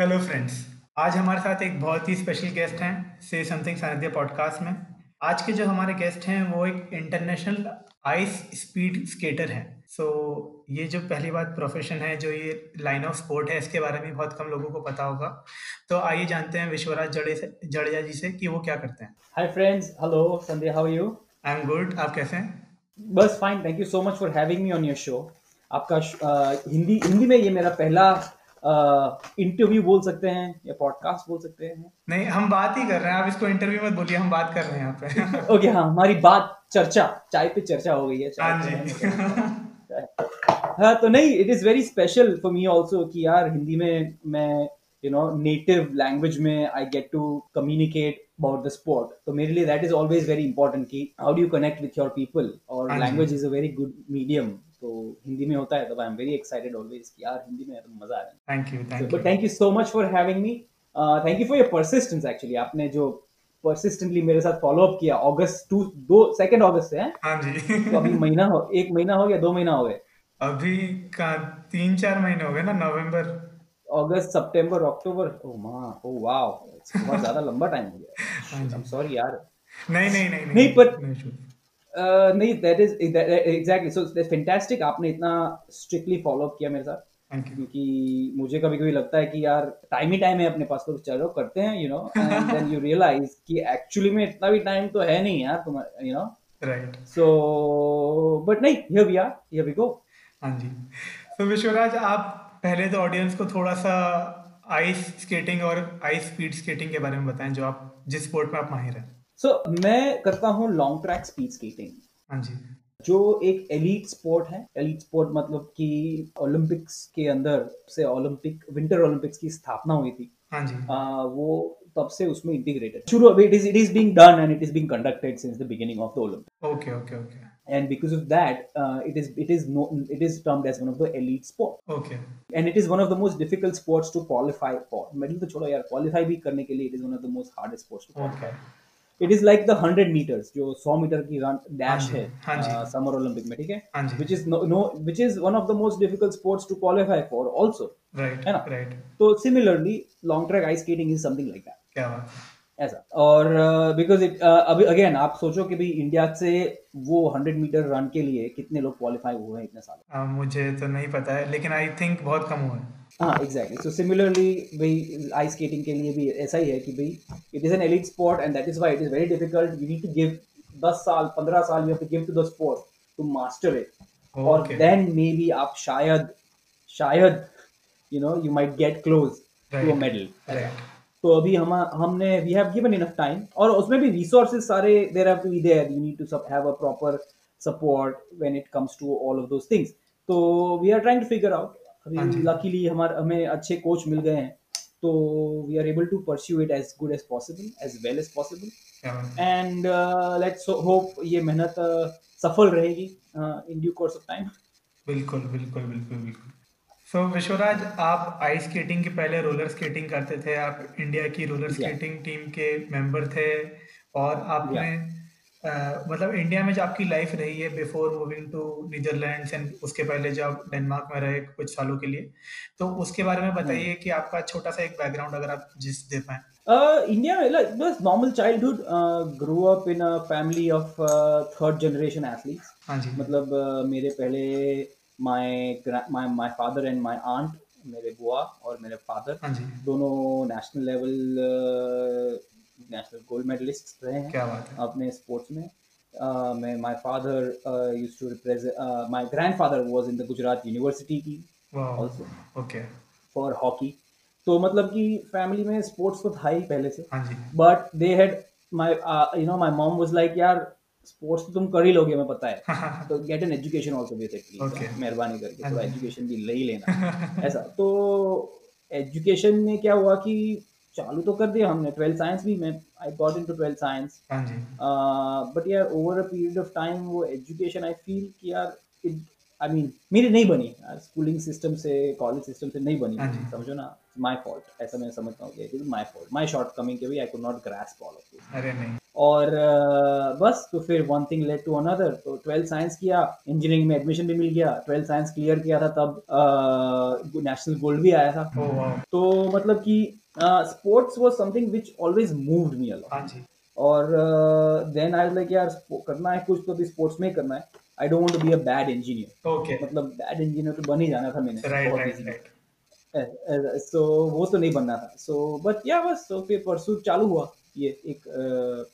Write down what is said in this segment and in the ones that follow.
Hello friends आज हमारे साथ एक बहुत ही स्पेशल गेस्ट हैं से समथिंग सानिध्य पॉडकास्ट में। आज के जो हमारे गेस्ट हैं वो एक इंटरनेशनल आइस स्पीड स्केटर हैं। सो so, ये जो पहली बात प्रोफेशन है जो ये लाइन ऑफ़ स्पोर्ट है इसके बारे में बहुत कम लोगों को पता होगा। तो आइए जानते हैं विश्वराज जड़े से जडेजा जी से कि वो क्या करते हैं। Hi friends hello Sandhya how you I am good आप कैसे हैं? बस fine thank you so much for having me on your show आपका uh, हिंदी हिंदी में ये मेरा पहला इंटरव्यू बोल सकते हैं या पॉडकास्ट बोल सकते हैं। नहीं हम बात ही कर रहे हैं आप इसको इंटरव्यू मत बोलिए हम बात कर रहे हैं यहाँ पे। ओके हाँ हमारी बात चर्चा चाय पे चर्चा हो गई है हाँ जी। हाँ। तो नहीं it is very special for me also कि यार हिंदी में मैं यू नो नेटिव लैंग्वेज में I get to communicate about the sport तो मेरे लिए that is always very important कि how do you connect with your people और language is a very good medium तो हिंदी में होता है तो I am very excited always कि यार हिंदी में तो मज़ा आ रहा है। Thank you thank you but thank you so much for having me thank you for your persistence actually आपने जो परसिस्टेंटली मेरे साथ फॉलो अप किया अगस्त टू दो सेकंड अगस्त से है? हाँ जी। तो अभी महीना हो एक महीना हो गया दो महीना हो गए। अभी का तीन चार महीने हो गए ना नवंबर। अगस्त सितंबर अक्टूबर ओ माँ ओ वाओ बहुत ज़्यादा लंबा टाइम हो गया। आई एम सॉरी यार। नहीं नहीं नहीं नहीं पर नहीं that is exactly so that's fantastic आपने इतना स्ट्रिक्टली फॉलो अप किया मेरे साथ। क्योंकि मुझे कभी कभी लगता है कि यार टाइम ही टाइम है अपने पास तो चलो करते हैं you know and then you realize कि एक्चुअली में इतना भी टाइम तो है नहीं यार तुम you know right so but नहीं here we are here we go हाँ जी। तो विश्वराज आप पहले तो ऑडियंस को थोड़ा सा आइस स्केटिंग और आइस स्पीड स्केटिंग के बारे में बताएँ जो आप जिस स्पोर्ट में आप माहिर हैं। सो so, मैं करता हूँ लॉन्ग ट्रैक स्पीड स्केटिंग हाँ जो एक एलीट स्पोर्ट है एलीट स्पोर्ट मतलब कि ओलंपिक्स के अंदर से ओलंपिक विंटर ओलंपिक्स की स्थापना हुई थी हाँ आ, वो तब से उसमें इंटीग्रेटेड शुरू it is it is being done and it is being conducted since the beginning of the Olympic okay okay okay and because of that uh, it is it is no it is termed as one of the elite sport okay and it is one of the most difficult sports to qualify for medal to छोड़ो यार qualify भी करने के लिए it is one of the most hardest sports to qualify okay. It is like the hundred meters जो सौ metre की run dash है समर uh, ओलंपिक में ठीक है? Which is no which is one of the most difficult sports to qualify for also है ना? तो similarly long track ice skating is something like that ऐसा। और बिकॉज़ इट अभी अगेन आप सोचो कि भाई इंडिया से वो हंड्रेड मीटर रन के लिए कितने लोग क्वालिफाई हुए हैं इतने साल? uh, मुझे तो नहीं पता है लेकिन आई थिंक बहुत कम हुए हैं। हाँ एग्जैक्टली सो सिमिलरली भाई आइस स्केटिंग के लिए भी ऐसा ही है कि भाई it is an elite sport and that is why it is very difficult you need to give दस साल पंद्रह साल you have to give to the sport to master it और देन मे बी आप शायद शायद you know you might get close to a medal तो अभी हम हमने we have given enough time और उसमें भी रिसोर्सेज सारे there have to be there you need to सब have a proper support when it comes to all of those things तो we are trying to figure out अभी luckily हाँ हमारे हमें अच्छे कोच मिल गए हैं तो we are able to pursue it as good as possible as well as possible and let's hope ये मेहनत uh, सफल रहेगी in due course of time बिल्कुल बिल्कुल बिल्कुल बिल्कुल। सो so, विश्वराज आप आइस स्केटिंग के पहले रोलर स्केटिंग करते थे आप इंडिया की रोलर स्केटिंग टीम के मेंबर थे और आपने yeah. मतलब इंडिया में जो आपकी लाइफ रही है before moving to Netherlands and उसके पहले जब आप डेनमार्क में रहे कुछ सालों के लिए तो उसके बारे में बताइए हम्म। कि आपका छोटा सा एक बैकग्राउंड अगर आप जिस दे पाए। इंडिया में लाइक बस normal childhood grow up in a family of third generation athletes हाँ जी। मतलब uh, मेरे पहले my my my father and my aunt मेरे बुआ और मेरे फादर हाँ दोनों national level national gold medalist रहे हैं क्या बात है। अपने स्पोर्ट्स में। मैं my father used to represent my grandfather was in the Gujarat university की आल्सो ओके फॉर हॉकी तो मतलब कि फैमिली में स्पोर्ट्स तो था ही पहले से। हाँ but they had my you know my mom was like यार स्पोर्ट्स तो तुम कर ही लोगे मैं पता है। तो get an education also basically मेहरबानी करके थोड़ा एजुकेशन भी ले ही लेना। ऐसा। तो एजुकेशन में क्या हुआ कि चालू तो कर दिया हमने ट्वेल्थ साइंस भी मैं I got into twelfth science but यार over a period of time वो एजुकेशन आई फील कि यार इट आई मीन मेरी नहीं बनी। यार स्कूलिंग सिस्टम से कॉलेज सिस्टम से नहीं बनी। हाँ समझो ना माय फॉल्ट ऐसा मैं समझता हूँ कि my fault my shortcoming के भी I could not grasp all of this अरे नहीं। और uh, बस तो फिर one thing led to another तो ट्वेल्थ साइंस किया इंजीनियरिंग में एडमिशन भी मिल गया ट्वेल्थ साइंस क्लियर किया था तब नेशनल uh, गोल्ड भी आया था। वाह तो मतलब कि sports was something which always moved me a lot और देन आई लाइक यार करना है कुछ तो भी स्पोर्ट्स में ही करना है। I don't want to be a bad engineer okay मतलब बैड इंजीनियर तो बन ही जाना था मैंने। राइट राइट राइट सो वो तो नहीं बनना था। सो बट या बस तो फिर परसू चालू हुआ ये एक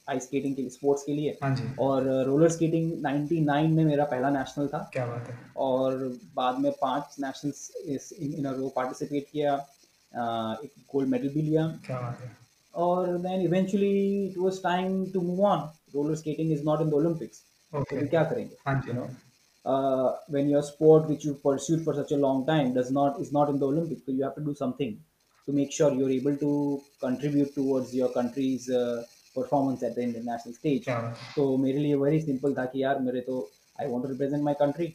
आइस स्केटिंग के लिए स्पोर्ट्स के लिए। हाँ और रोलर स्केटिंग 99 में मेरा पहला नेशनल था। क्या बात है। और बाद में पाँच nationals in a row participate किया। एक गोल्ड मेडल भी लिया। और then eventually it was time to move on roller skating is not in the Olympics okay क्या करेंगे? You know when your sport which you pursued for such a long time does not is not in the Olympics so you have to do something to make sure you are able to contribute towards your country's performance at the international stage तो मेरे लिए very simple था कि यार मेरे तो I want to represent my country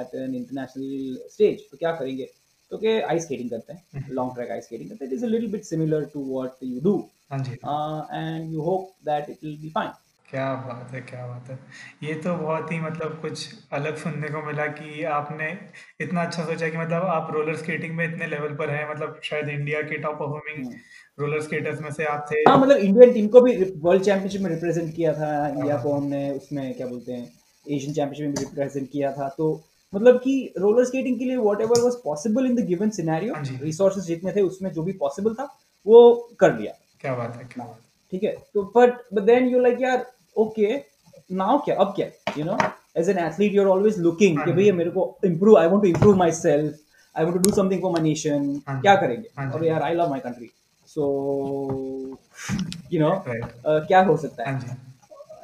at an international stage तो क्या करेंगे? तो कि आइस स्केटिंग करते हैं। लॉन्ग ट्रैक आइस स्केटिंग करते हैं। It is a little bit similar to what you do हाँ and you hope that it will be fine क्या बात है क्या बात है। ये तो बहुत ही मतलब कुछ अलग सुनने को मिला कि आपने इतना अच्छा सोचा कि मतलब आप रोलर स्केटिंग में इतने लेवल पर हैं। मतलब शायद इंडिया के टॉप परफॉर्मिंग रोलर स्केटर्स में से आप थे। हाँ मतलब इंडियन टीम को भी वर्ल्ड चैंपियनशिप में रिप्रेजेंट किया था। इंडिया को हमने उसमें क्या बोलते हैं एशियन चैंपियनशिप में भी रिप्रेजेंट किया था। तो मतलब कि रोलर स्केटिंग के लिए whatever was possible in the given scenario हाँ रिसोर्सेज जितने थे उसमें जो भी पॉसिबल था वो कर लिया। क्या बात है क्या बात ठीक है? तो but but then you like यार ओके नाउ क्या? अब क्या? You know as an athlete you are always looking कि हाँ भैया मेरे को improve I want to improve myself I want to do something for my nation हाँ क्या करेंगे? हाँ और यार I love my country so you know क्या हो सकता है? हाँ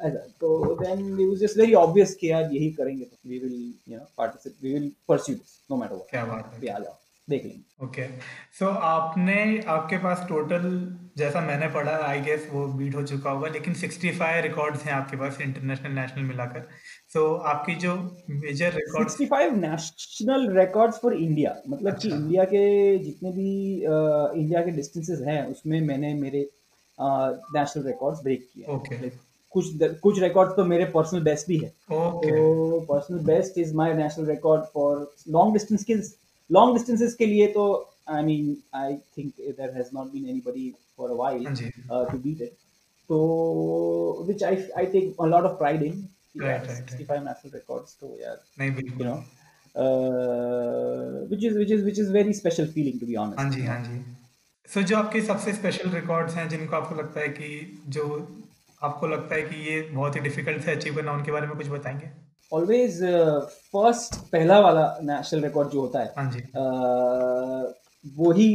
तो then it was just very obvious कि यार यही करेंगे तो we will you know participate we will pursue this no matter what क्या बात है। आ जाओ देख लेंगे। ओके सो आपने आपके पास टोटल जैसा मैंने पढ़ा आई गेस वो बीट हो चुका होगा लेकिन 65 रिकॉर्ड्स हैं आपके पास इंटरनेशनल नेशनल मिलाकर। सो आपकी जो major records 65 national records for India मतलब कि अच्छा। इंडिया के जितने भी इंडिया के डिस्टेंसेस हैं उसमें मैंने मेरे नेशनल रिकॉर्ड्स ब्रेक किए हैं। ओके Like, कुछ कुछ रिकॉर्ड्स तो मेरे पर्सनल बेस्ट भी है। तो personal best is my national record for long distance के लॉन्ग डिस्टेंसेस के लिए तो I mean I think there has not been anybody for a while हाँ टू बीट इट तो which I I take a lot of pride in Right, right, right. 65 national records तो यार नहीं बिल्कुल। know uh, which is which is which is very special feeling to be honest हाँ जी हाँ जी। सो जो आपके सबसे स्पेशल रिकॉर्ड्स हैं जिनको आपको लगता है कि जो आपको लगता है कि ये बहुत ही डिफ़िकल्ट है अचीव करना उनके बारे में कुछ बताएँगे? Always uh, पहला वाला नेशनल रिकॉर्ड जो होता है हाँ जी। uh, वो ही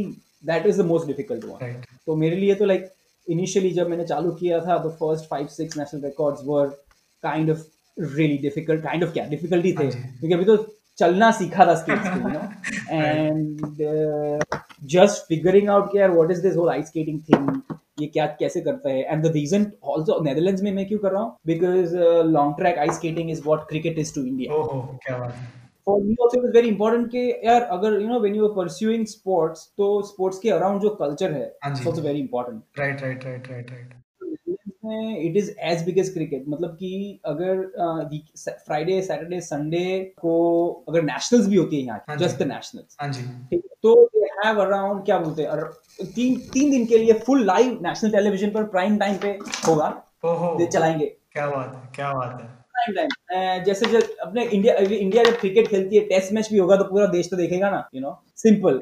that is the most difficult one तो मेरे लिए तो लाइक like, इनिशियली जब मैंने चालू किया था तो first five six national records were kind of really difficult kind of क्या? डिफिकल्टी थे। हाँ क्योंकि अभी तो चलना सीखा था स्केट्स पे you know and just figuring out यार what is this whole ice skating thing ये क्या कैसे करता है? And the reason also Netherlands में मैं क्यों कर रहा हूँ? Because long track ice skating is what cricket is to India है। For me also it very important कि यार अगर you know when you are pursuing sports तो स्पोर्ट्स के अराउंड जो कल्चर है हाँ। It's also very important right right right right right it is as big as cricket मतलब कि अगर फ्राइडे सैटरडे संडे को अगर नेशनल्स भी होती है हाँ यहाँ जस्ट द नेशनल्स हाँ ठीक है? तो दे हैव अराउंड क्या बोलते हैं तीन तीन दिन के लिए फुल लाइव नेशनल टेलीविज़न पर प्राइम टाइम पे होगा। ओहो। दे चलाएँगे। क्या बात है क्या बात है। प्राइम टाइम जैसे जब अपने इंडिया इंडिया जब क्रिकेट खेलती है टेस्ट मैच भी होगा तो पूरा देश तो देखेगा ना यू नो सिंपल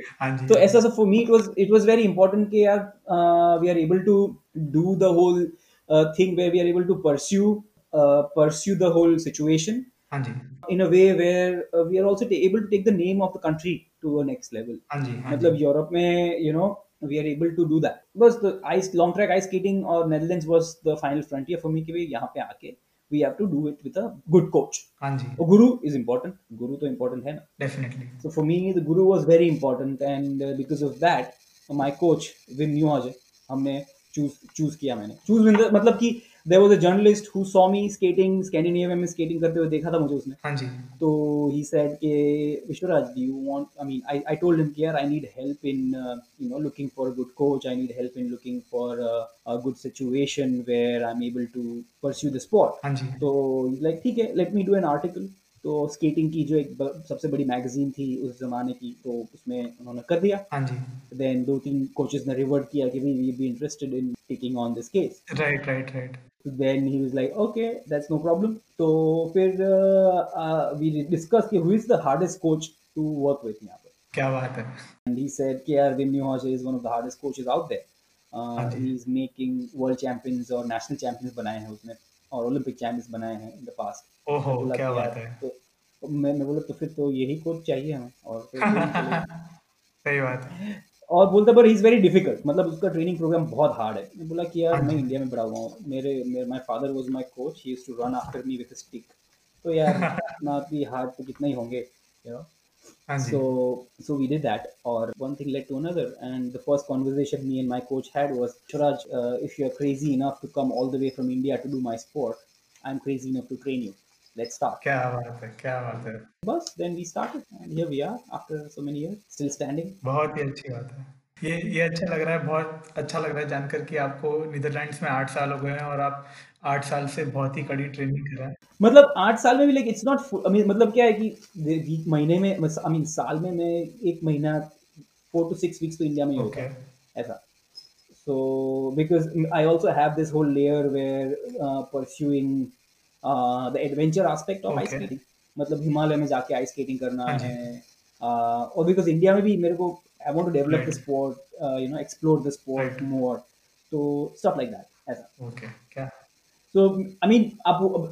तो ऐसा सब for me it was it was very important कि यार we are able to do the whole thing where we are able to pursue pursue the whole situation हाँ जी। In a way where uh, we are also ta- able to take the level हाँ जी हाँ मतलब Europe में you know we are able to do that बस the ice long track ice skating और Netherlands was the final frontier for me कि भाई यहाँ पे आके we have to do it with a good coach हाँ जी और guru is important guru तो important है ना definitely so for me the guru was very important and uh, because of that my coach Wim Newhage हमने choose choose किया मैंने choose मतलब कि there was a journalist who saw me skating Scandinavia में skating करते हुए देखा था मुझे उसने। हाँ जी। तो ही सेड के Vishwaraj do you want I mean I I told him कि यार I need help in you know looking for a good coach I need help in looking for a good situation where I am able to pursue the sport हाँ जी। तो like ठीक है let me do an article तो skating की जो एक सबसे बड़ी मैगजीन थी उस जमाने की तो उसमें उन्होंने कर दिया। हाँ जी। देन दो तीन कोचेस ने रिवर्ट किया कि we be interested in taking on this case right right right then he was like okay that's no problem तो फिर वी डिस्कस कि who is the hardest coach to work with यहाँ पर क्या बात है। And he said कि यार Wim Neuhaus one of the hardest coaches out there. uh, हाँ जी। he is making और national champions बनाए हैं उसने। और ओलंपिक चैंपियंस बनाए हैं इन द पास्ट ओहो क्या बात है। तो तो मैं मैं बोला तो फिर तो यही कोच चाहिए हमें। और। सही बात। है और बोलता पर इज़ वेरी डिफ़िकल्ट मतलब उसका ट्रेनिंग प्रोग्राम बहुत हार्ड है। मैं बोला कि यार हाँ मैं इंडिया में बड़ा हुआ हूँ। मेरे मेरे my father was my coach he used to run after me with stick तो यार इतना भी हार्ड तो कितना ही होंगे you know So so we did that, or one thing led to another, and the first conversation me and my coach had was, Shuraj, uh, if you're crazy enough to come all the way from India to do my sport, I'm crazy enough to train you. Let's start. है है Bus, then we started, and here we are after so many years, still standing. बहुत ही अच्छी बात है ये ये अच्छा लग रहा है बहुत अच्छा लग रहा है जानकर कि आपको नीदरलैंड्स में आठ साल हो गए हैं और आप आठ साल से बहुत ही कड़ी ट्रेनिंग कर रहे हैं मतलब आठ साल में भी like it's not I mean मतलब क्या है कि वीक महीने में आई मीन साल में मैं एक महीना फोर टू सिक्स वीक्स तो इंडिया में ही होता है ऐसा। So because i also have this whole layer where uh, pursuing uh, the adventure aspect of ice skating. मतलब हिमालय में जाके आइस स्केटिंग करना हाँ है uh, और बिकॉज़ इंडिया में भी मेरे को I want to develop the sport you know explore the sport more तो स्टफ़ लाइक दैट ऐसा। Okay so i mean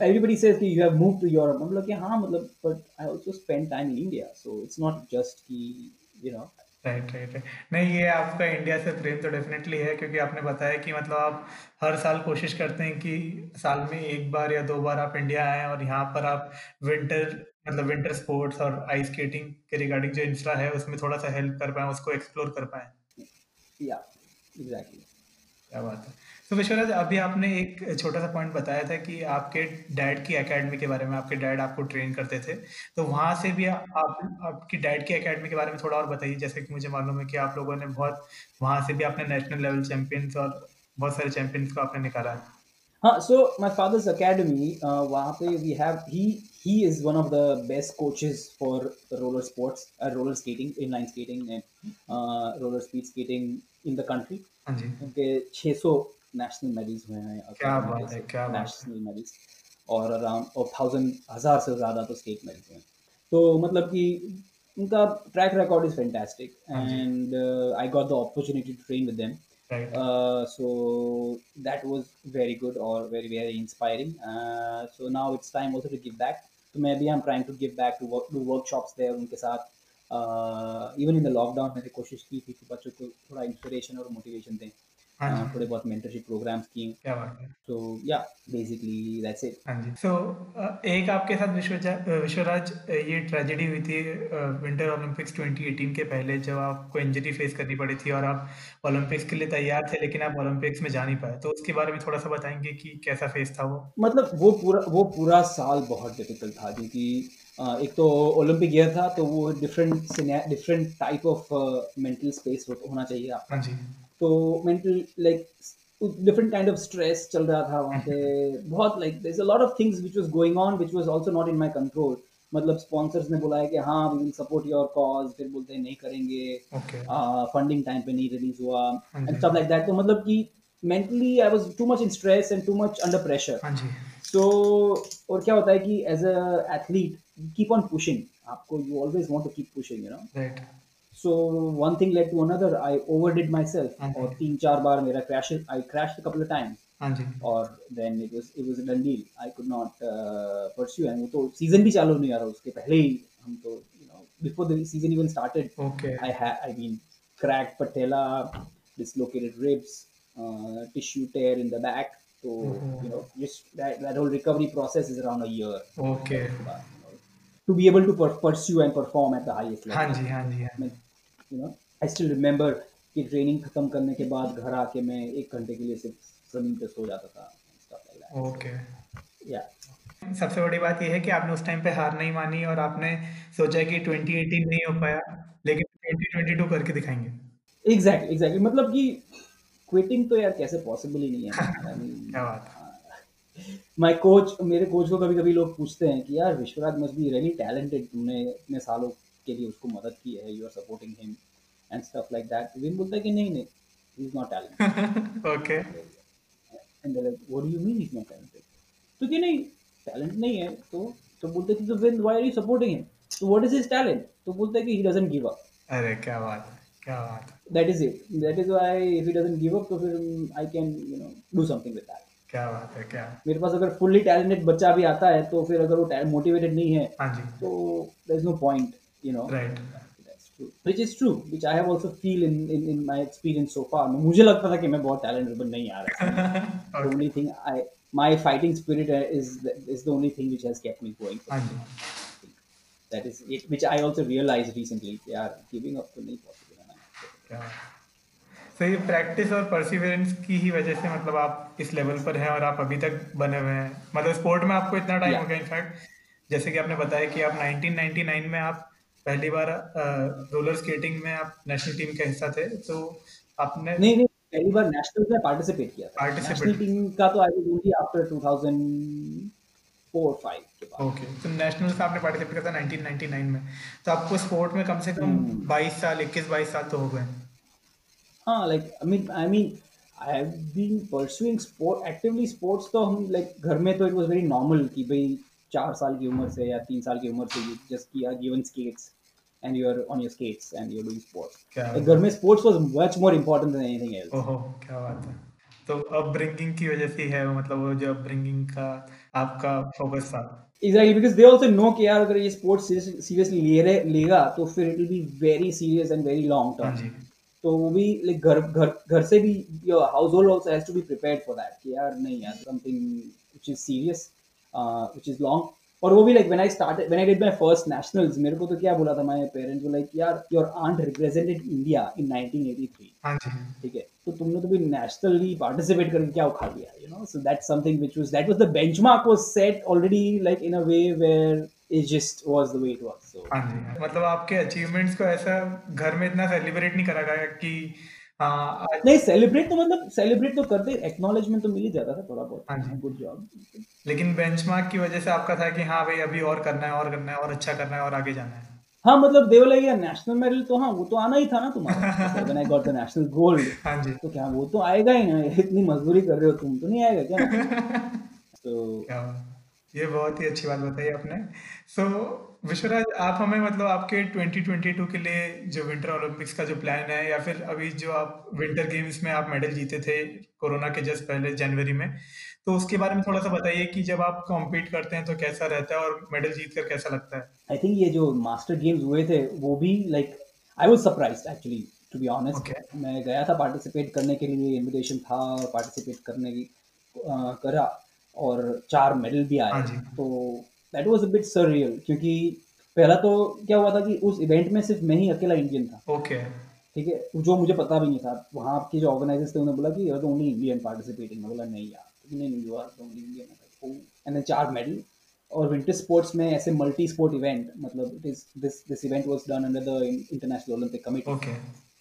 everybody says कि you have moved to europe. मतलब कि हाँ मतलब but i also spend time in india so it's not just कि you know. Right right right नहीं ये आपका इंडिया से प्रेम तो डेफिनेटली है क्योंकि आपने बताया कि मतलब आप हर साल कोशिश करते हैं कि साल में एक बार या दो बार आप इंडिया आए और यहाँ पर आप विंटर मतलब विंटर स्पोर्ट्स और आइस स्केटिंग के रिगार्डिंग जो इंफ्रा है उसमें थोड़ा सा हेल्प कर पाए उसको एक्सप्लोर कर पाएँ। Yeah exactly. क्या बात है। तो विश्वराज अभी आपने एक छोटा सा पॉइंट बताया था कि आपके डैड की एकेडमी के बारे में आपके डैड आपको ट्रेन करते थे। तो वहाँ से भी आप आपकी डैड की एकेडमी के बारे में थोड़ा और बताइए। जैसे कि मुझे मालूम है कि आप लोगों ने बहुत वहाँ से भी आपने नेशनल लेवल चैंपियंस और बहुत सारे चैंपियंस को आपने निकाला है। हाँ my father's academy uh, वहाँ पे we have he he is one of the best coaches for roller sports uh, roller skating inline skating and uh, roller speed skating in the country हाँ उनके 600 national medals हुए हैं क्या बात है, क्या नेशनल मेडल्स और अराउंड और थाउज़ेंड हज़ार से ज़्यादा तो स्टेट मेडल्स हुए हैं तो मतलब कि उनका track record is fantastic and I got the opportunity to train with them Uh, so that was very good or very very inspiring. Uh, so now it's time also to give back. So maybe I'm trying to give back to work, do workshops there उनके साथ. Uh, even in the lockdown मैंने कोशिश की थी कि बच्चों को थोड़ा इंस्पिरेशन और मोटिवेशन दें. हाँ। Uh, थोड़े बहुत मेंटरशिप प्रोग्राम्स किए. क्या बात है। So yeah, basically that's it. हाँ जी। सो एक आपके साथ विश्वराज विश्वराज ये ट्रेजेडी हुई थी विंटर ओलंपिक्स 2018 के पहले जब आपको इंजरी फेस करनी पड़ी थी और आप ओलंपिक्स के लिए तैयार थे लेकिन आप ओलंपिक्स में जा नहीं पाए। तो उसके बारे में थोड़ा सा बताएँगे कि कैसा फेस था वो? मतलब वो पूरा वो पूरा साल बहुत डिफ़िकल्ट था क्योंकि एक तो ओलंपिक ईयर था तो वो different different type of mental space होना चाहिए आप हाँ तो mental like different kind of stress चल रहा था वहाँ पे। बहुत like is a lot of things which was going on which was also not in my control मतलब स्पॉन्सर्स ने बुलाया कि हाँ we will support your cause फिर बोलते हैं नहीं करेंगे। फंडिंग टाइम पे नहीं रिलीज़ हुआ. एंड स्टफ़ लाइक दैट तो मतलब कि mentally I was too much in stress and too much under pressure so और क्या होता है कि as a athlete keep on pushing आपको you always want to keep pushing you know right so one thing led to another I overdid myself हाँ जी। और तीन चार बार मेरा crash I crash couple of times हाँ जी और then it was it was a done deal I could not pursue and वो तो सीज़न भी चालू नहीं आ रहा उसके पहले ही हम तो you know before the season even started okay I had, I mean, cracked patella, dislocated ribs, uh, tissue tear in the back. So Mhm. you know, just that, that whole recovery process is around a year. Okay But, you know, to be able to per- pursue and perform at the highest level. हाँ जी हाँ जी हाँ you know, I still remember कि training खत्म करने के बाद घर आके मैं एक घंटे के लिए सिर्फ़ ज़मीन पे सो जाता था. ओके या सबसे बड़ी बात ये है कि आपने उस टाइम पे हार नहीं मानी और आपने सोचा कि 2018 नहीं हो पाया लेकिन 2022 करके दिखाएँगे। एग्जैक्टली एग्जैक्टली मतलब कि क्विटिंग तो यार कैसे पॉसिबल ही नहीं है? क्या बात माय कोच मेरे कोच को कभी कभी लोग पूछते हैं कि यार Vishwaraj must be really talented तुमने इतने सालों के लिए उसको मदद की है you are supporting him and stuff like that Wim बोलता है कि नहीं नहीं he is not talented okay and like what do you mean he is not talented तो कि नहीं टैलेंट नहीं है तो तो बोलते कि तो Wim why are you supporting him तो व्हाट इज़ हिज टैलेंट तो बोलता है कि ही डजंट गिव अप अरे क्या बात है क्या बात है। That is it that is why if he doesn't give up तो फिर I can you know do something with that क्या बात है क्या मेरे पास अगर फुल्ली टैलेंटेड बच्चा भी आता है तो फिर अगर वो मोटिवेटेड नहीं है हाँ जी। तो there is no point you know right which is true which i have also feel in in, in my experience so far मुझे लगता था कि मैं बहुत talented but नहीं आ रहा the only thing i my fighting spirit is is the only thing which has kept me going हाँ जी that is it which i also realized recently यार giving up तो नहीं possible है सो ये प्रैक्टिस और perseverance की ही वजह से मतलब आप इस लेवल पर हैं और आप अभी तक बने हुए हैं मतलब स्पोर्ट में आपको इतना टाइम. हो गया इनफैक्ट जैसे कि आपने बताया कि आप 1999 में आप पहली बार रोलर स्केटिंग में आप नेशनल टीम का हिस्सा थे तो आपने नहीं नहीं पहली बार नेशनल में पार्टिसिपेट किया. नेशनल टीम का तो आई ओनली आफ्टर 2004 5 के बाद ओके तो नेशनल आपने पार्टिसिपेट किया था 1999 में तो आपको स्पोर्ट में कम से कम हम्म। 22 साल 21 22 साल तो हो गए हाँ like I mean I mean I have been pursuing sport actively sports तो हम लाइक घर में तो इट वाज वेरी नॉर्मल कि भाई चार साल की उम्र से या तीन साल की उम्र से जस्ट किया given skates are on your skates and you are doing sports क्या लाइक घर में sports was much more important than anything else ओहो क्या बात है। तो अपब्रिंगिंग की वजह से है मतलब वो जो अपब्रिंगिंग का आपका फोकस था। Exactly because they also know कि यार अगर ये स्पोर्ट्स सीरियसली ले रहे लेगा तो फिर it will be very serious and very long हाँ टर्म तो वो भी लाइक घर घर घर से भी your household also has to be prepared for that कि यार नहीं यार something which is serious which is long और वो भी like when I started when I did my first nationals मेरे को तो क्या बोला था माय पेरेंट्स वो लाइक यार your aunt represented India in 1983 हाँ जी ठीक है? तो तुमने तो भी नेशनली पार्टिसिपेट करके क्या उखाड़ लिया you know so that's something which was that was the benchmark was set already like in a way where it just was the way it was so हाँ मतलब आपके अचीवमेंट्स को ऐसा घर में इतना सेलिब्रेट नहीं करा गया कि हाँ नहीं सेलिब्रेट तो मतलब सेलिब्रेट तो करते एक्नॉलेजमेंट तो मिल ही जाता था थोड़ा बहुत। हाँ जी। गुड जॉब लेकिन बेंचमार्क की वजह से आपका था कि हाँ भाई अभी और करना है और करना है और अच्छा करना है और आगे जाना है। हाँ मतलब देवल लाइक नेशनल मेडल तो हाँ वो तो आना ही था ना तुम्हारा। When I got the national gold हाँ जी। तो क्या वो तो आएगा ही ना इतनी मजदूरी कर रहे हो तुम तो नहीं आएगा क्या? तो क्या। ये बहुत ही अच्छी बात बताई आपने। सो so, विश्वराज आप हमें मतलब आपके 2022 के लिए जो विंटर ओलंपिक्स का जो प्लान है या फिर अभी जो आप विंटर गेम्स में आप मेडल जीते थे कोरोना के जस्ट पहले जनवरी में तो उसके बारे में थोड़ा सा बताइए कि जब आप कॉम्पीट करते हैं तो कैसा रहता है और मेडल जीत कर कैसा लगता है? आई थिंक ये जो मास्टर गेम्स हुए थे वो भी like I was surprised actually to be honest. मैं गया था पार्टिसिपेट करने के लिए इन्विटेशन था पार्टिसिपेट करने की करा। और चार मेडल भी आए। हाँ तो that was a bit surreal क्योंकि पहला तो क्या हुआ था कि उस इवेंट में सिर्फ़ मैं ही अकेला इंडियन था। ओके ठीक है? जो मुझे पता भी नहीं था। वहाँ के जो ऑर्गेनाइजर्स थे उन्होंने बोला कि you're the only Indian participating मैं बोला नहीं यार तो नहीं नहीं you are the only Indian and चार मेडल और विंटर स्पोर्ट्स में ऐसे मल्टी स्पोर्ट इवेंट मतलब it is this this event was done under the International Olympic Committee okay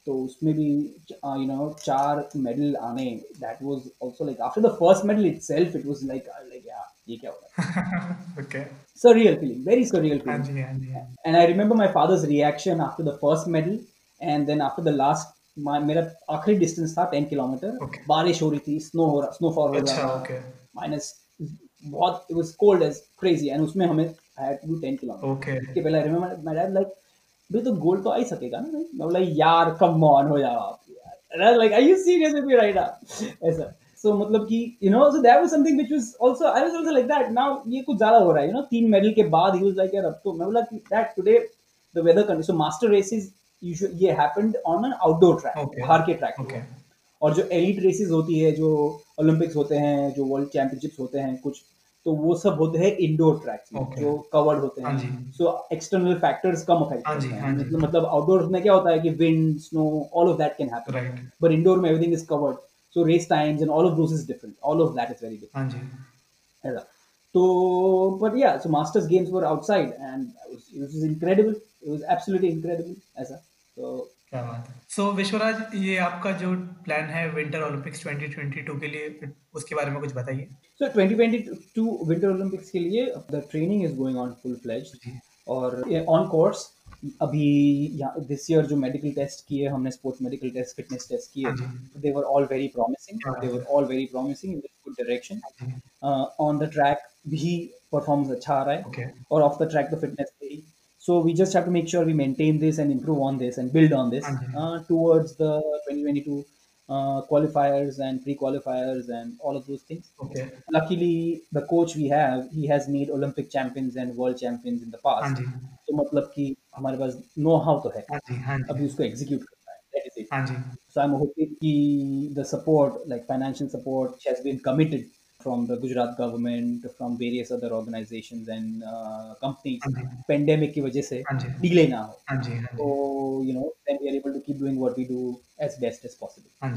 तो उसमें भी यू नो चार मेडल आने that was also like after the first medal itself it was like like या ये क्या हो रहा है? Okay so feeling very so feeling and I remember my father's reaction after the first medal and then after the last मेरा आखिरी distance था 10 kilometre बारिश हो रही थी स्नो हो रहा स्नो फॉल हो रहा ओके माइनस बहुत it was cold as crazy and उसमें हमें I had to 10 kilometre okay के पहले I remember my dad like भाई तो गोल्ड तो आ ही सकेगा ना भाई। मैं बोला यार कम ऑन हो जाओ आप यार। Like are you serious with me right now ऐसा। सो मतलब कि you know so that was something which was also I was also like that now ये कुछ ज़्यादा हो रहा है यू नो तीन मेडल के बाद ही वाज लाइक यार अब तो मैं बोला कि that today the weather condition so master races ये happened on an outdoor track बाहर के ट्रैक और जो एलिट रेसेस होती है जो ओलंपिक्स होते हैं जो वर्ल्ड चैंपियनशिप्स होते हैं कुछ तो वो सब होते हैं इंडोर ट्रैक्स में Okay. जो कवर्ड होते हाँ। सो एक्सटर्नल फैक्टर्स कम अफेक्ट हाँ करते हाँ। हैं मतलब मतलब आउटडोर में क्या होता है कि wind snow all of that can happen but indoor में everything is covered so race times and all of those is different all of that is very different हाँ जी। तो so masters games were outside and it was, it was incredible it was absolutely incredible ऐसा। तो क्या बात है। सो so, Vishwaraj ये आपका जो प्लान है विंटर ओलंपिक्स 2022 के लिए उसके बारे में कुछ बताइए। सो so, 2022 विंटर ओलंपिक्स के लिए the training is going on full fledged और ऑन कोर्स अभी दिस ईयर जो मेडिकल टेस्ट किए हमने sports medical test fitness test किए they were all very promising they were all very promising in good direction on the track भी performance अच्छा आ रहा है। Okay. और off the track the fitness so we just have to make sure we maintain this and improve on this and build on this uh, towards the 2022 uh, qualifiers and pre-qualifiers and all of those things. Okay. Luckily, the coach we have, he has made Olympic champions and world champions in the past. तो मतलब कि हमारे पास know how तो है अभी उसको execute करना है that is it so I am hoping कि the support like financial support has been committed From the Gujarat government, from various other organizations and uh, companies, pandemic की वजह से delay ना हो. So you know, then we are able to keep doing what we do as best as possible. हाँ.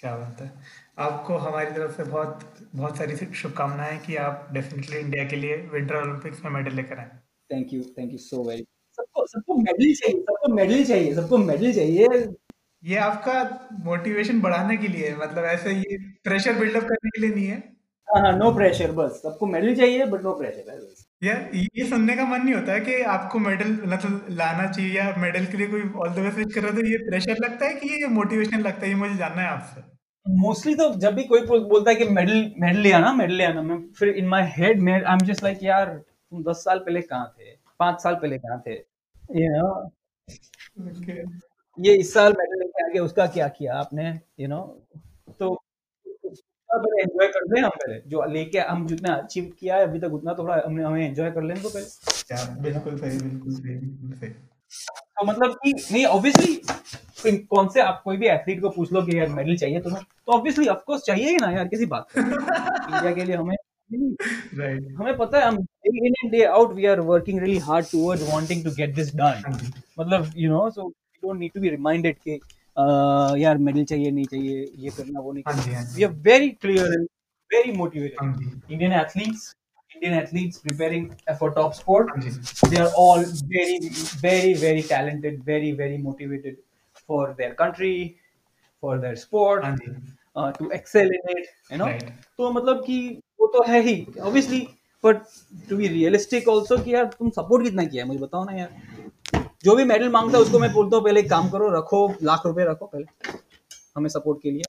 क्या बात है आपको हमारी तरफ़ से बहुत बहुत सारी शुभकामनाएँ कि आप डेफिनेटली इंडिया के लिए विंटर ओलंपिक्स में मेडल लेकर आए thank you thank you so very सबको सबको मेडल चाहिए सबको मेडल चाहिए सबको मेडल चाहिए ये आपका मोटिवेशन बढ़ाने के लिए है मतलब ऐसे ये प्रेशर बिल्डअप करने के लिए नहीं है? हाँ नो प्रेशर बस। सबको मेडल चाहिए बट नो प्रेशर है बस। यार ये सुनने का मन नहीं होता है कि आपको मेडल मतलब लाना चाहिए या मेडल के लिए कोई ऑल द वे स्विच कर रहा है तो ये प्रेशर लगता है कि ये मोटिवेशन लगता है? ये मुझे जानना है आपसे। मोस्टली तो जब भी कोई बोलता है कि मेडल मेडल ले आना मेडल ले आना मैं फिर इन माय हेड में आई एम जस्ट लाइक यार तुम दस साल पहले कहाँ थे? पाँच साल पहले कहाँ थे? यू नो ये इस साल मेडल लेके आ गया उसका क्या किया आपने यू नो तो पहले एंजॉय कर लें हम पहले जो लेके हम जितना अचीव किया है अभी तक उतना थोड़ा हमने हमें एंजॉय कर लेने तो पहले बिल्कुल सही बिल्कुल सही बिल्कुल सही। तो मतलब कि नहीं ऑब्वियसली कौन से आप कोई भी एथलीट को पूछ लो कि यार मेडल चाहिए तुम्हें तो ऑब्वियसली ऑफ़ कोर्स चाहिए ही ना यार किसी बात इंडिया के लिए हमें right. हमें पता है हम day in and day out we are working really hard towards wanting to get this done मतलब you know so don't need to be reminded कि यार मेडल चाहिए नहीं चाहिए ये करना वो नहीं करना we are very clear and very motivated Indian athletes Indian athletes preparing for top sport. They are all very, very, very talented, very, very motivated for their country, for their sport, uh, to excel in it. You know, right. तो मतलब कि वो तो है ही obviously, but to be realistic also कि यार तुम support कितना किया मुझे बताओ ना यार जो भी मेडल माँगता है उसको मैं बोलता हूँ पहले एक काम करो रखो लाख रुपए रखो पहले हमें सपोर्ट के लिए।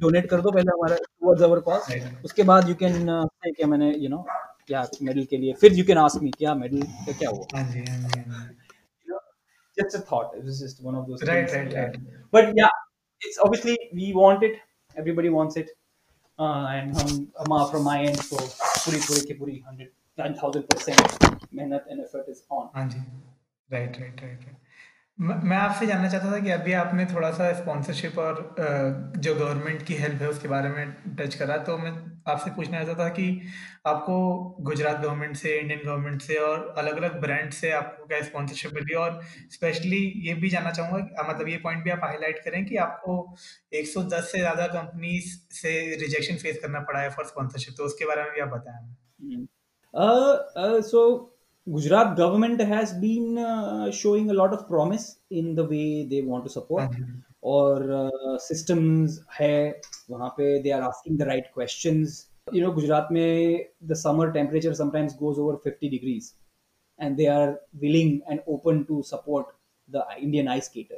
डोनेट कर दो पहले हमारा टुवर्ड्स अवर कॉज उसके बाद यू कैन से क्या मैंने यू नो क्या मेडल के लिए। फिर यू कैन आस्क मी क्या मेडल का क्या हुआ? हाँ हाँ जी just a thought it was just one of those right things. right right. But yeah it's obviously we want it everybody wants it uh, and हम हम from my end so पूरी पूरी की पूरी 100 9000% मेहनत and effort is on हाँ जी। Right right right मैं आपसे जानना चाहता था कि अभी आपने थोड़ा सा स्पॉन्सरशिप और जो गवर्नमेंट की हेल्प है उसके बारे में टच करा तो मैं आपसे पूछना चाहता था कि आपको गुजरात गवर्नमेंट से इंडियन गवर्नमेंट से और अलग अलग ब्रांड से आपको क्या स्पॉन्सरशिप मिली? और स्पेशली ये भी जानना चाहूँगा मतलब ये पॉइंट भी आप हाईलाइट करें कि आपको 110 से ज़्यादा कंपनी से रिजेक्शन फेस करना पड़ा है फॉर स्पॉन्सरशिप तो उसके बारे में भी आप बताएँ सो Gujarat government has been uh, showing a lot of promise in the way they want to support और uh, systems है वहाँ पे they are asking the right questions you know Gujarat में the summer temperature sometimes goes over 50 degrees and they are willing and open to support the Indian ice skater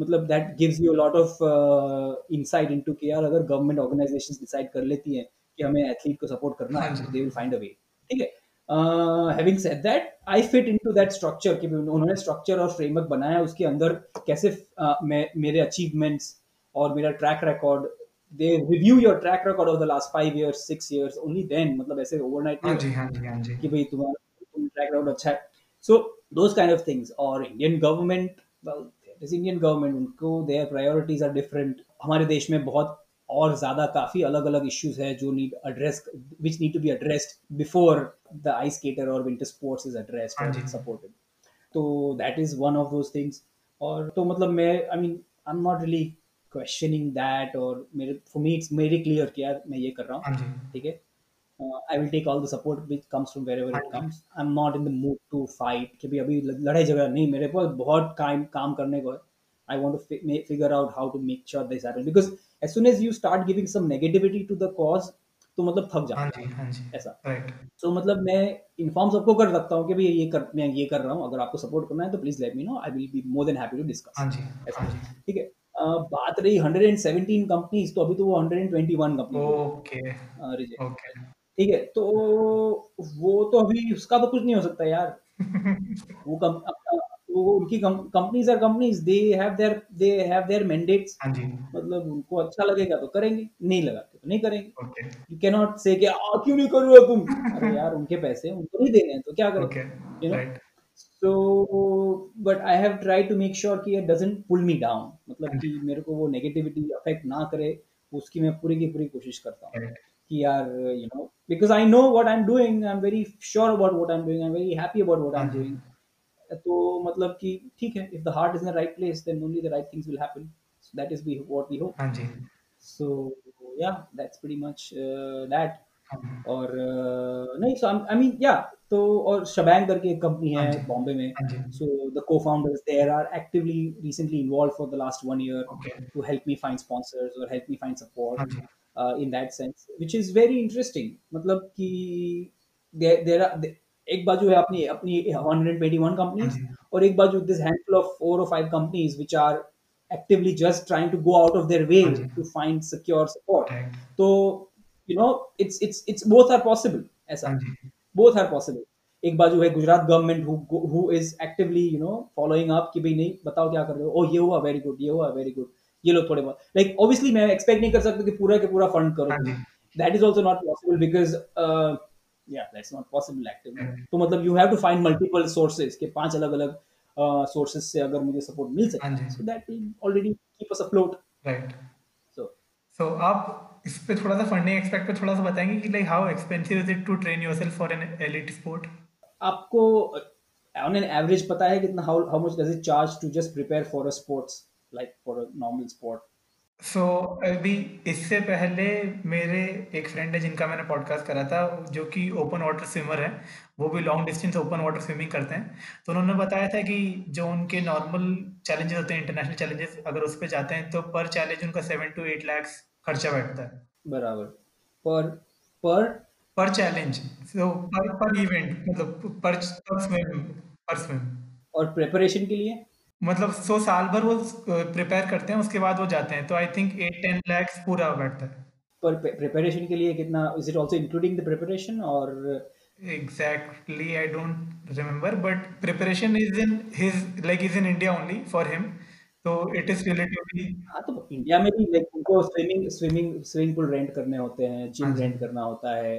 मतलब that gives you a lot of uh, insight into कि यार अगर government organizations decide कर लेती हैं कि हमें athlete को support करना है they will find a way ठीक है having said that I fit into that structure कि उन्होंने स्ट्रक्चर और फ्रेमवर्क बनाया उसके अंदर कैसे uh, मैं मेरे अचीवमेंट्स और मेरा track record they review your track record of the last five years six years only then मतलब ऐसे ओवरनाइट नहीं हाँ जी, हाँ जी, कि भाई तुम्हारा ट्रैक रिकॉर्ड अच्छा है। So those kind of things और इंडियन गवर्नमेंट इंडियन गवर्नमेंट उनको देयर प्रायोरिटीज आर डिफरेंट हमारे देश में बहुत और ज़्यादा काफ़ी अलग अलग इश्यूज़ है जो need address which need to be addressed before the ice skater और विंटर स्पोर्ट्स इज़ एड्रेस्ड और सपोर्टेड तो that is one of those things और तो मतलब मैं I mean I am not really questioning that और मेरे फॉर मी इट्स मेरी क्लियर कि यार मैं ये कर रहा हूँ। ठीक है? Uh, I will take all the support which comes from wherever it comes. I'm not in the mood to fight कि भी अभी लड़ाई झगड़ा नहीं मेरे पास बहुत काम काम करने को है। I want to fi- figure out how to make sure this happens as soon as you start giving some negativity to the cause तो मतलब थक जाता हाँ हाँ। जी ऐसा। राइट सो so, मतलब मैं इन्फॉर्म सबको कर सकता हूँ कि भाई ये कर मैं ये कर रहा हूँ अगर आपको सपोर्ट करना है तो please let me know I will be more than happy to discuss हाँ जी ऐसा। हाँ ठीक है? बात रही 117 कंपनीज़ तो अभी तो वो 121 कंपनी ओके ओके ठीक है? तो वो तो अभी उसका तो कुछ नहीं हो सकता यार। वो कम उनकी companies are companies they have their they have their mandates मतलब उनको अच्छा लगेगा तो करेंगे नहीं लगा तो नहीं करेंगे। यू कैन नॉट से कि आ क्यों नहीं कर रहे तुम? अरे यार उनके पैसे हैं, उनको नहीं देने हैं तो क्या करें? Okay you know? Right so but i have tried to make sure कि it doesn't pull me down. मतलब कि मेरे को वो नेगेटिविटी अफेक्ट ना करे उसकी मैं पूरी की पूरी कोशिश करता हूँ। कि यार you know because I know what I am doing I am very sure about what I am doing I am very happy about what I am doing तो मतलब कि ठीक है if the heart is in the right place then only the right things will happen so that is we what we hope हाँ जी pretty much uh, that हाँ जी और uh, नहीं सो आई मीन या तो और शबैंग करके एक कंपनी हाँ है। बॉम्बे में हाँ जी so the co-founders there are actively recently involved for the last one year okay to help me find sponsors or help me find support हाँ जी uh, in that sense which is very interesting मतलब कि are there- एक बाजू है अपनी अपनी 121 companies और एक बाजू दिस हैंडफुल ऑफ़ फोर और five companies which are actively just trying to go out of their way to find secure support तो you know it's it's it's both are possible ऐसा। बोथ आर पॉसिबल एक बाजू है Gujarat government who is actively you know following up कि भाई नहीं बताओ क्या कर रहे हो? ओ ये हुआ वेरी गुड ये हुआ वेरी गुड ये लोग थोड़े बहुत लाइक ऑब्वियसली मैं एक्सपेक्ट नहीं कर सकता कि पूरा के पूरा फंड करो। That is also not possible because yeah that's not possible actually तो मतलब you have to find multiple sources के पाँच अलग अलग सोर्सेज से अगर मुझे सपोर्ट मिल सके so that will already keep us right so so आप इस पे थोड़ा सा फंडिंग एक्सपेक्ट पे थोड़ा सा बताएँगे कि like how expensive is it to train yourself for an elite sport आपको ऑन एन एवरेज पता है कितना how how much does it charge to just prepare for a sports like for a normal sport so अभी इससे पहले मेरे एक friend है जिनका मैंने पॉडकास्ट करा था जो कि ओपन वाटर स्विमर है वो भी long distance open water swimming करते हैं। तो उन्होंने बताया था कि जो उनके नॉर्मल चैलेंजेस होते हैं इंटरनेशनल चैलेंजेस अगर उस पर जाते हैं तो पर चैलेंज उनका सेवन टू एट लैक्स खर्चा बैठता है। बराबर। पर पर? पर चैलेंज सो पर पर इवेंट मतलब per per swim per swim और प्रिपरेशन के लिए? मतलब सो साल भर वो प्रिपेयर करते हैं उसके बाद वो जाते हैं। तो I think at ten lakhs पूरा बैठता है। पर प्रिपरेशन के लिए कितना is it also including the preparation और Exactly, I don't remember, but preparation is in his like is in India only for him. So it is relatively हाँ तो इंडिया में भी लाइक उनको swimming swimming swimming pool rent करने होते हैं gym हाँ रेंट करना होता है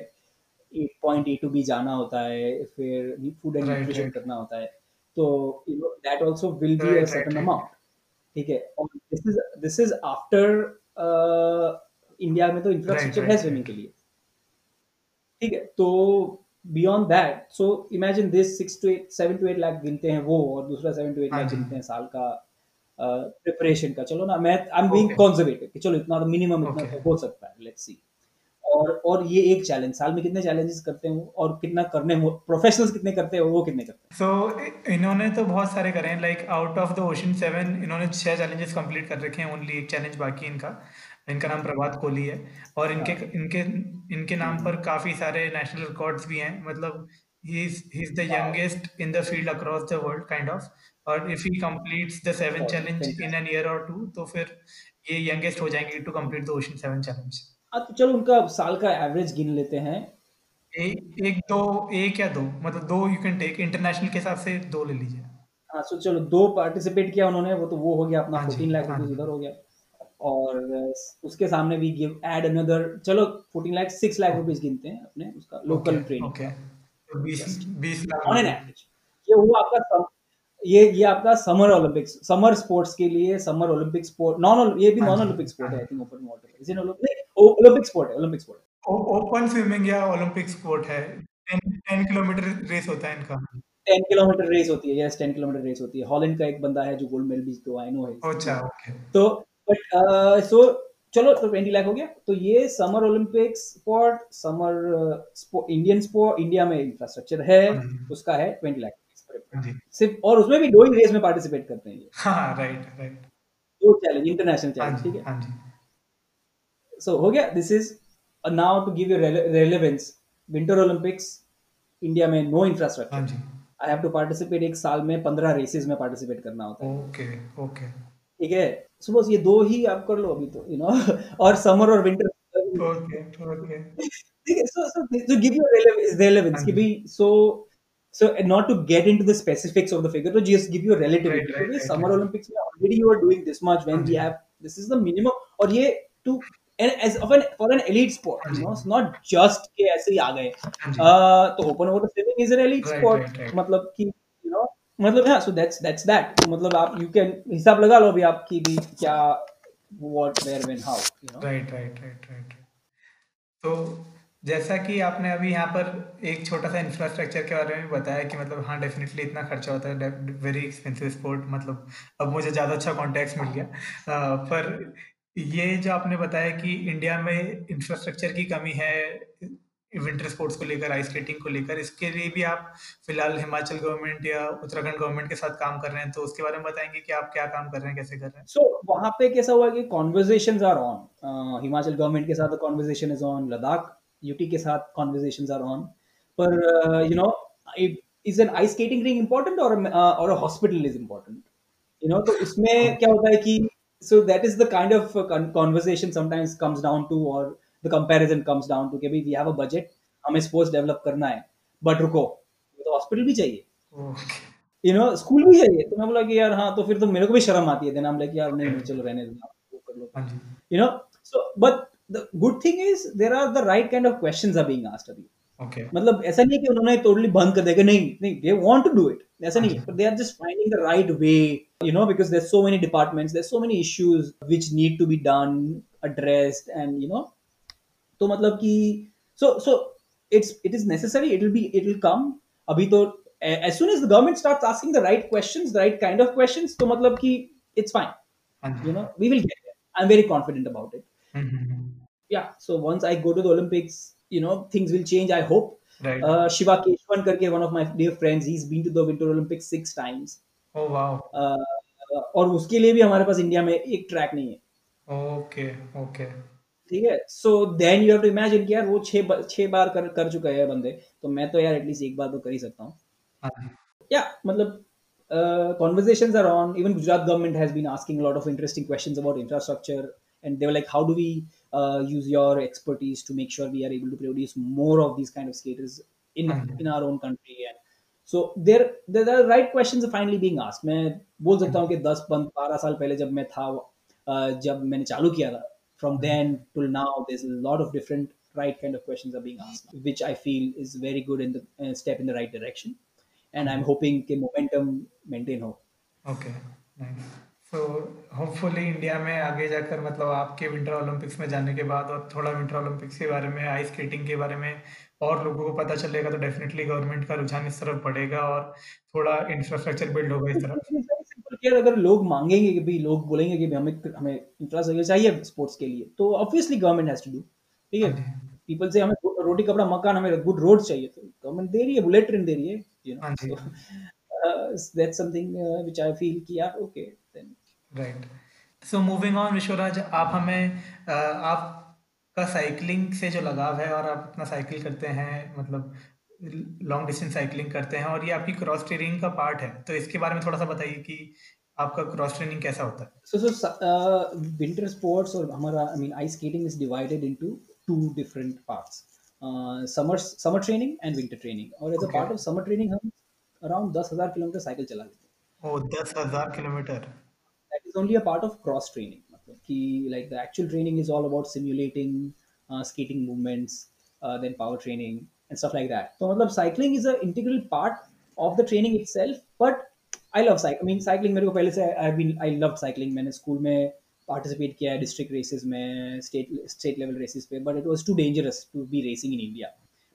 पॉइंट ए टू बी जाना होता है फिर फ़ूड एंड न्यूट्रिशन करना होता है। तो you know that also will be a certain amount ठीक है? और this is this is after India में तो इंफ्रास्ट्रक्चर है स्विमिंग के लिए। ठीक है? तो beyond that so imagine this six to eight seven to eight lakh गिनते हैं वो और दूसरा सेवन टू एट लाख गिनते हैं साल का प्रिपरेशन uh, का। चलो ना मैं आई एम बीइंग कंजर्वेटिव कि चलो इतना तो मिनिमम इतना Okay. तो हो सकता है लेट्स सी और और ये एक चैलेंज साल में कितने चैलेंजेस करते हैं और कितना करने प्रोफेशनल्स कितने करते हैं वो कितने करते हैं? सो so इन्होंने तो बहुत सारे करे हैं like out of the ocean seven इन्होंने छह चैलेंजेस कंप्लीट कर रखे हैं ओनली एक चैलेंज बाकी इनका। इनका नाम प्रभात कोहली है और इनके इनके इनके नाम पर काफ़ी सारे नेशनल रिकॉर्ड्स भी हैं मतलब he. Is the youngest in the field across the world kind of और if he completes the seven challenge in. An year और टू तो फिर ये यंगेस्ट हो जाएँगे to complete the ocean seven challenge हाँ तो चलो उनका साल का एवरेज गिन लेते हैं। एक एक दो एक या दो मतलब दो यू कैन टेक इंटरनेशनल के हिसाब से दो ले लीजिए। हाँ सो चलो दो पार्टिसिपेट किया उन्होंने वो तो वो हो गया अपना फोर्टीन लाख रुपीज़ उधर हो गया। और उसके सामने भी गिव एड अनदर चलो fourteen lakh six lakh rupees गिनते हैं अपने उसका लोकल ट्रेनिंग ओके बीस बीस ऑन एन लाख एवरेज ये हुआ आपका ये ये आपका समर ओलंपिक्स समर स्पोर्ट्स के लिए समर ओलंपिक स्पोर्ट नॉन ये भी नॉन ओलंपिक स्पोर्ट हाँ I think open water is in Olympic Olympic sport है ओलंपिक स्पोर्ट ओपन स्विमिंग या ओलंपिक स्पोर्ट है टेन किलोमीटर रेस होता है इनका। 10 किलोमीटर रेस होती है यस 10 किलोमीटर रेस होती है। हॉलैंड का एक बंदा है जो गोल्ड मेडल जीत तो आई नो है अच्छा ओके तो बट सो चलो तो ट्वेंटी लाख हो गया। तो ये summer Olympics sport summer Indian sport India में इंफ्रास्ट्रक्चर है हाँ उसका है ट्वेंटी लाख सिर्फ़ और उसमें भी ही रेस में पार्टिसिपेट करते हैं ये। हाँ राइट राइट दो चैलेंज इंटरनेशनल हाँ चैलेंज ठीक है? हाँ सो हो गया this is now to give you relevance winter Olympics India में नो हाँ infrastructure I have to participate एक साल में पंद्रह रेसेस में पार्टिसिपेट करना होता है। ओके ओके ठीक है? सपोज़ ये दो ही आप कर लो अभी तो यू नो और समर और विंटर ओके ओके ठीक है सो सो relevance relevance हाँ कि जी। भी so so not to get into the specifics of the figure to just give you a relativity Right, right, right, summer right. olympics already you are doing this much when हाँ we have this is the minimum और ये to and as of an for an elite sport हाँ you know it's not just कि ऐसे ही आ गए हाँ uh, तो open water swimming is an elite Right, sport right, right. मतलब कि you know मतलब हाँ so that's that's that तो मतलब आप you can हिसाब लगा लो अभी आपकी भी क्या what where when how you know right right right right तो जैसा कि आपने अभी यहाँ पर एक छोटा सा इंफ्रास्ट्रक्चर के बारे में बताया कि मतलब हाँ डेफिनेटली इतना खर्चा होता है वेरी एक्सपेंसिव स्पोर्ट मतलब अब मुझे ज़्यादा अच्छा कॉन्टेक्स्ट मिल गया। अ, पर ये जो आपने बताया कि इंडिया में इंफ्रास्ट्रक्चर की कमी है विंटर स्पोर्ट्स को लेकर आइस स्केटिंग को लेकर इसके लिए भी आप फ़िलहाल हिमाचल गवर्नमेंट या उत्तराखंड गवर्नमेंट के साथ काम कर रहे हैं तो उसके बारे में बताएँगे कि आप क्या काम कर रहे हैं कैसे कर रहे हैं? सो वहाँ पे कैसा हुआ कि conversations are on Himachal government के साथ conversation is on Ladakh UT के साथ कॉन्वर्जेशंस आर ऑन पर you know is an ice skating rink important और और hospital is important you know तो इसमें क्या होता है कि so that is the kind of uh, con- conversation sometimes comes down to or the comparison comes down to कि भाई we have a budget हमें स्पोर्ट्स डेवलप करना है बट रुको तो हॉस्पिटल भी चाहिए। यू नो स्कूल भी चाहिए। तो मैं बोला कि यार हाँ तो फिर तो मेरे को भी शर्म आती है। देन हम लाइक यार नहीं चलो रहने दो। वो कर लो। हाँ जी। You know so but the good thing is there are the right kind of questions are being asked अभी ओके मतलब ऐसा नहीं है कि उन्होंने टोटली बंद कर दिया नहीं नहीं they want to do it ऐसा नहीं है अच्छा। but they are just finding the right way you know because there's so many departments there's so many issues which need to be done addressed and you know तो मतलब कि so so it's it is necessary it will be it will come अभी तो a- as soon as the government starts asking the right questions the right kind of questions तो मतलब कि it's fine हाँ जी you know we will get there i'm very confident hmm, hmm, hmm, yeah so once i go to the olympics you know things will change i hope right uh, shiva keshwan karke one of my dear friends he's been to the winter olympics six times oh wow uh, और उसके लिए भी हमारे पास India में एक track नहीं है ओके ओके ठीक है so then you have to imagine कि यार वो छह छह बार कर कर चुका है बंदे तो मैं तो यार एटलीस्ट एक बार तो कर ही सकता हूँ हाँ जी मतलब uh, conversations are on even gujarat government has been asking a lot of interesting questions about infrastructure and they were like how do we uh, use your expertise to make sure we are able to produce more of these kind of skaters in Mhm. in our own country and so there there are right questions are finally being asked मैं बोल सकता हूँ कि 10 बारह साल पहले जब मैं था uh, जब मैंने चालू किया था from then till now there's a lot of different right kind of questions are being asked which i feel is very good in the uh, step in the right direction and I'm hoping कि momentum maintain हो okay nice So hopefully India में आगे जाकर मतलब आपके winter Olympics में जाने के बाद और थोड़ा विंटर ओलंपिक्स के बारे में आइस स्केटिंग के बारे में और लोगों को पता चलेगा तो डेफिनेटली गवर्नमेंट का रुझान इस तरफ़ बढ़ेगा और थोड़ा इंफ्रास्ट्रक्चर बिल्ड होगा इस तरफ़। केयर अगर लोग मांगेंगे कि भाई लोग बोलेंगे कि हमें हमें इंफ्रास्ट्रक्चर चाहिए स्पोर्ट्स के लिए तो obviously government has to do ठीक हाँ? है पीपल से हमें रोटी कपड़ा मकान हमें गुड रोड चाहिए तो गवर्नमेंट दे रही है बुलेट ट्रेन दे रही है यू हाँ know that's something which I feel कि यार okay then right so moving on Vishwaraj आप हमें अ, आपका साइकिलिंग से जो लगाव है और आप अपना साइकिल करते हैं मतलब लॉन्ग डिस्टेंस साइकिलिंग करते हैं और ये आपकी क्रॉस ट्रेनिंग का पार्ट है तो इसके बारे में थोड़ा सा बताइए कि आपका क्रॉस ट्रेनिंग कैसा होता है so uh, winter sports or हमारा mean ice skating is divided into two different parts. Uh, summer summer training and winter training. और a Okay. part of summer training हम around 10,000 किलोमीटर साइकिल चला लेते हैं. ओ दस हज़ार kilometre That is only a part of cross training. मतलब कि like the actual training is all about simulating uh, skating movements, uh, then power training and stuff like that. तो मतलब cycling is an integral part of the training itself, but I love cycling. I mean, cycling मेरे को पहले से I've been I loved cycling. मैंने school में participate किया है डिस्ट्रिक्ट रेसेस में स्टेट स्टेट लेवल रेसेस पे but it was too dangerous to be racing in India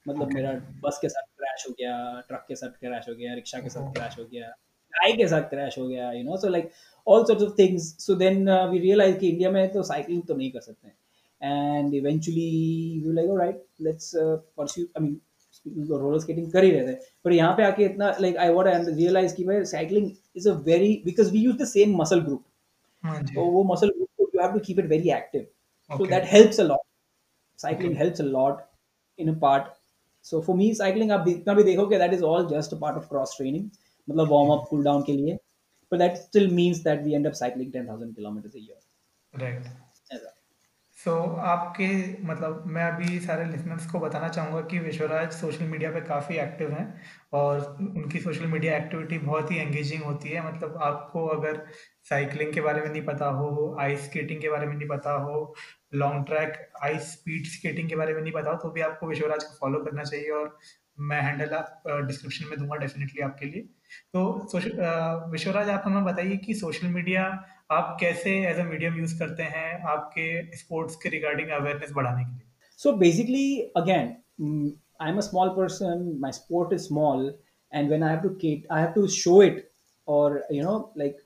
मतलब Okay. मेरा बस के साथ क्रैश हो गया ट्रक के साथ क्रैश हो गया रिक्शा के साथ Oh. क्रैश हो गया गाय के साथ क्रैश हो गया you know so like all sorts of things so then we realise कि इंडिया में तो साइकिलिंग तो नहीं कर सकते and eventually we like alright let's pursue I mean roller skating कर ही रहे थे। पर यहाँ पे आके इतना like I what I realise कि भाई cycling is a very because we use the same muscle group तो वो मसल ग्रुप को you have to keep it very active so that helps a lot cycling helps a lot in a part so for me cycling आप जितना भी देखोगे that is all just a part of cross training मतलब warm up cool down के लिए। But that still means that we end up cycling 10000 kilometers a year. Right. So so, आपके मतलब मैं अभी सारे लिसनर्स को बताना चाहूँगा कि विश्वराज सोशल मीडिया पे काफ़ी एक्टिव हैं और उनकी सोशल मीडिया एक्टिविटी बहुत ही एंगेजिंग होती है। मतलब आपको अगर साइकिलिंग के बारे में नहीं पता हो आइस स्केटिंग के बारे में नहीं पता हो long track ice speed skating के बारे में नहीं पता हो तो भी आपको विश्वराज को फॉलो करना चाहिए और मैं हैंडल आप डिस्क्रिप्शन में दूँगा डेफिनेटली आपके लिए। तो विश्वराज आप हमें बताइए कि सोशल मीडिया आप कैसे एज अ मीडियम यूज़ करते हैं आपके स्पोर्ट्स के रिगार्डिंग अवेयरनेस बढ़ाने के लिए? So basically again I am a small person my sport is small and when I have to create I have to show it और यू नो लाइक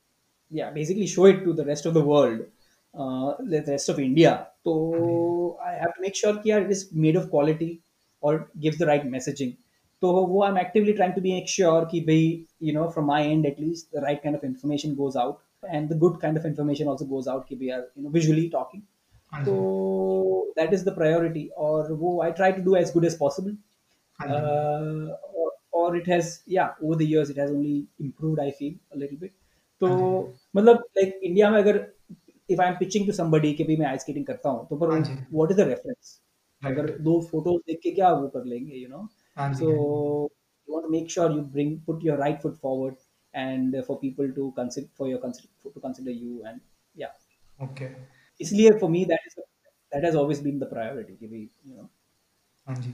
या basically show it to the rest of the world rest of India तो I have to make sure कि यार it is made of quality और gives the right messaging तो वो I am actively trying to be make sure कि भाई you know from my end at least the right kind of information goes out and the good kind of information also goes out कि we are you know visually talking तो that is the priority और वो I try to do as good as possible और it has या over the years it has only improved I feel a little bit तो मतलब like India में अगर if I am pitching to somebody कि भाई मैं आइस स्केटिंग करता हूँ तो पर व्हाट इज़ द रेफरेंस अगर दो फ़ोटोज़ देख के क्या वो कर लेंगे you know so you want to make sure you bring put your right foot forward and for people to consider for your consider to consider you and yeah okay इसलिए for me that is that has always been the priority कि भाई you know हाँ जी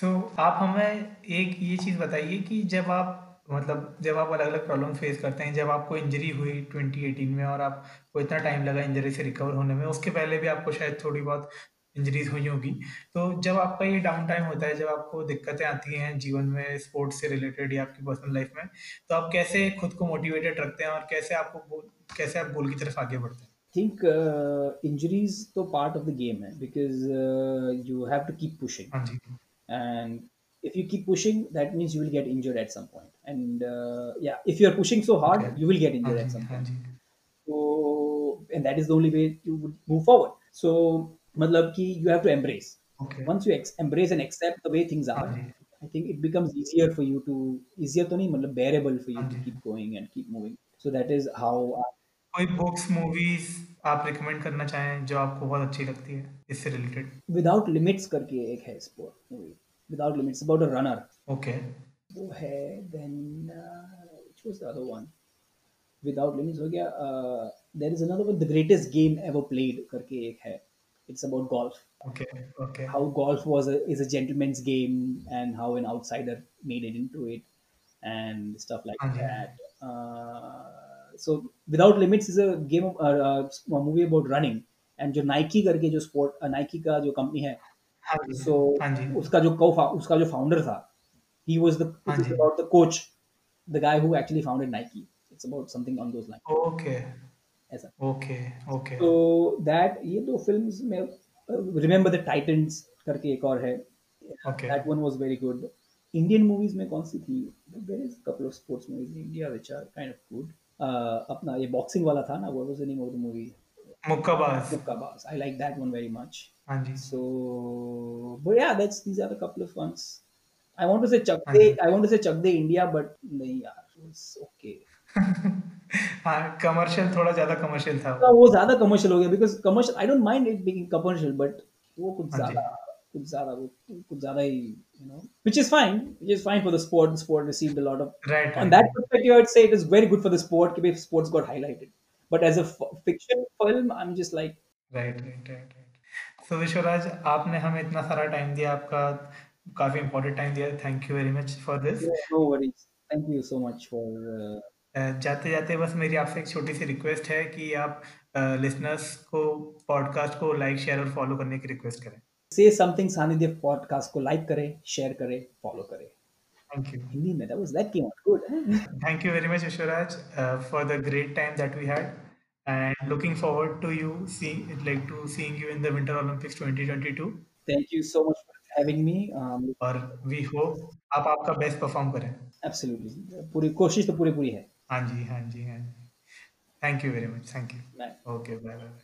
सो so, आप हमें एक ये चीज़ बताइए कि जब आप मतलब जब आप अलग अलग प्रॉब्लम फेस करते हैं जब आपको इंजरी हुई 2018 में और आपको इतना टाइम लगा इंजरी से रिकवर होने में उसके पहले भी आपको शायद थोड़ी बहुत इंजरीज हुई होगी। तो जब आपका ये डाउन टाइम होता है जब आपको दिक्कतें आती हैं जीवन में स्पोर्ट्स से रिलेटेड या आपकी पर्सनल लाइफ में तो आप कैसे खुद को मोटिवेटेड रखते हैं और कैसे आपको कैसे आप गोल की तरफ़ आगे बढ़ते हैं? थिंक इंजरीज तो पार्ट ऑफ़ द गेम है because you have to keep pushing and if you keep pushing that means you will get injured at some point and या if you are pushing so hard you will get injured at some point so and that is the only way to move forward so मतलब कि you have to embrace. Okay. once you embrace and accept the way things are I think it becomes easier for you to easier तो नहीं मतलब bearable for you to keep going and keep moving. So that is how I, कोई books movies आप recommend करना चाहें जो आपको बहुत अच्छी लगती है इससे रिलेटेड विदाउट लिमिट्स करके एक है sport movie without limits about a runner okay वो है then which was the other one without limits हो गया there is another one the greatest game ever played करके एक है. it's about golf okay okay how golf was a, is a gentleman's game and how an outsider made it into it and stuff like uh-huh. that uh, so without limits is a game of, uh, a movie about running and जो Nike करके जो sport Nike का जो company है सो so, उसका जो को उसका जो फाउंडर था he was the it's about the coach the guy who actually founded Nike it's about something on those lines okay ऐसा। Okay okay. तो दैट ये दो फिल्म्स में रिमेंबर द टाइटंस करके एक और है। That one was very good Indian movies में कौन सी थी? There is couple of sports movies in India which are kind of good अपना ये बॉक्सिंग वाला था ना what was the name of the movie Mukkabaaz. Mukkabaaz. I like that one very much हाँ जी। सो बट या that's these are the couple of ones I want to say Chak De I want to say Chak De India but नहीं यार it's okay हाँ, commercial थोड़ा ज़्यादा commercial था तो वो ज़्यादा कमर्शियल हो गया because commercial I don't mind it being commercial but वो कुछ हाँ ज़्यादा कुछ ज़्यादा वो कुछ ज़्यादा ही you know which is fine which is fine for the sport the sport received a lot of right on that perspective I would say it is very good for the sport कि भाई sports got highlighted but as a fiction film I am just like right right right so Vishwaraj आपने हमें इतना सारा time दिया आपका काफ़ी important time दिया. Thank you very much for this no worries thank you so much for जाते जाते बस मेरी आपसे एक छोटी सी रिक्वेस्ट है कि आप लिसनर्स को पॉडकास्ट को लाइक शेयर और फॉलो करने की रिक्वेस्ट करें से समथिंग सानिध्य पॉडकास्ट को लाइक करें शेयर करें फॉलो करें Thank you. Hindi mein. That was that came out good. Thank you very much, Vishwaraj, uh, for the great time that we had, and looking forward to you see like to seeing you in the Winter Olympics 2022. Thank you so much for having me. Um, और we hope आप आपका best perform करें absolutely. पूरी कोशिश तो पूरी पूरी है. हाँ जी हाँ जी हाँ जी। Thank you very much thank you okay bye bye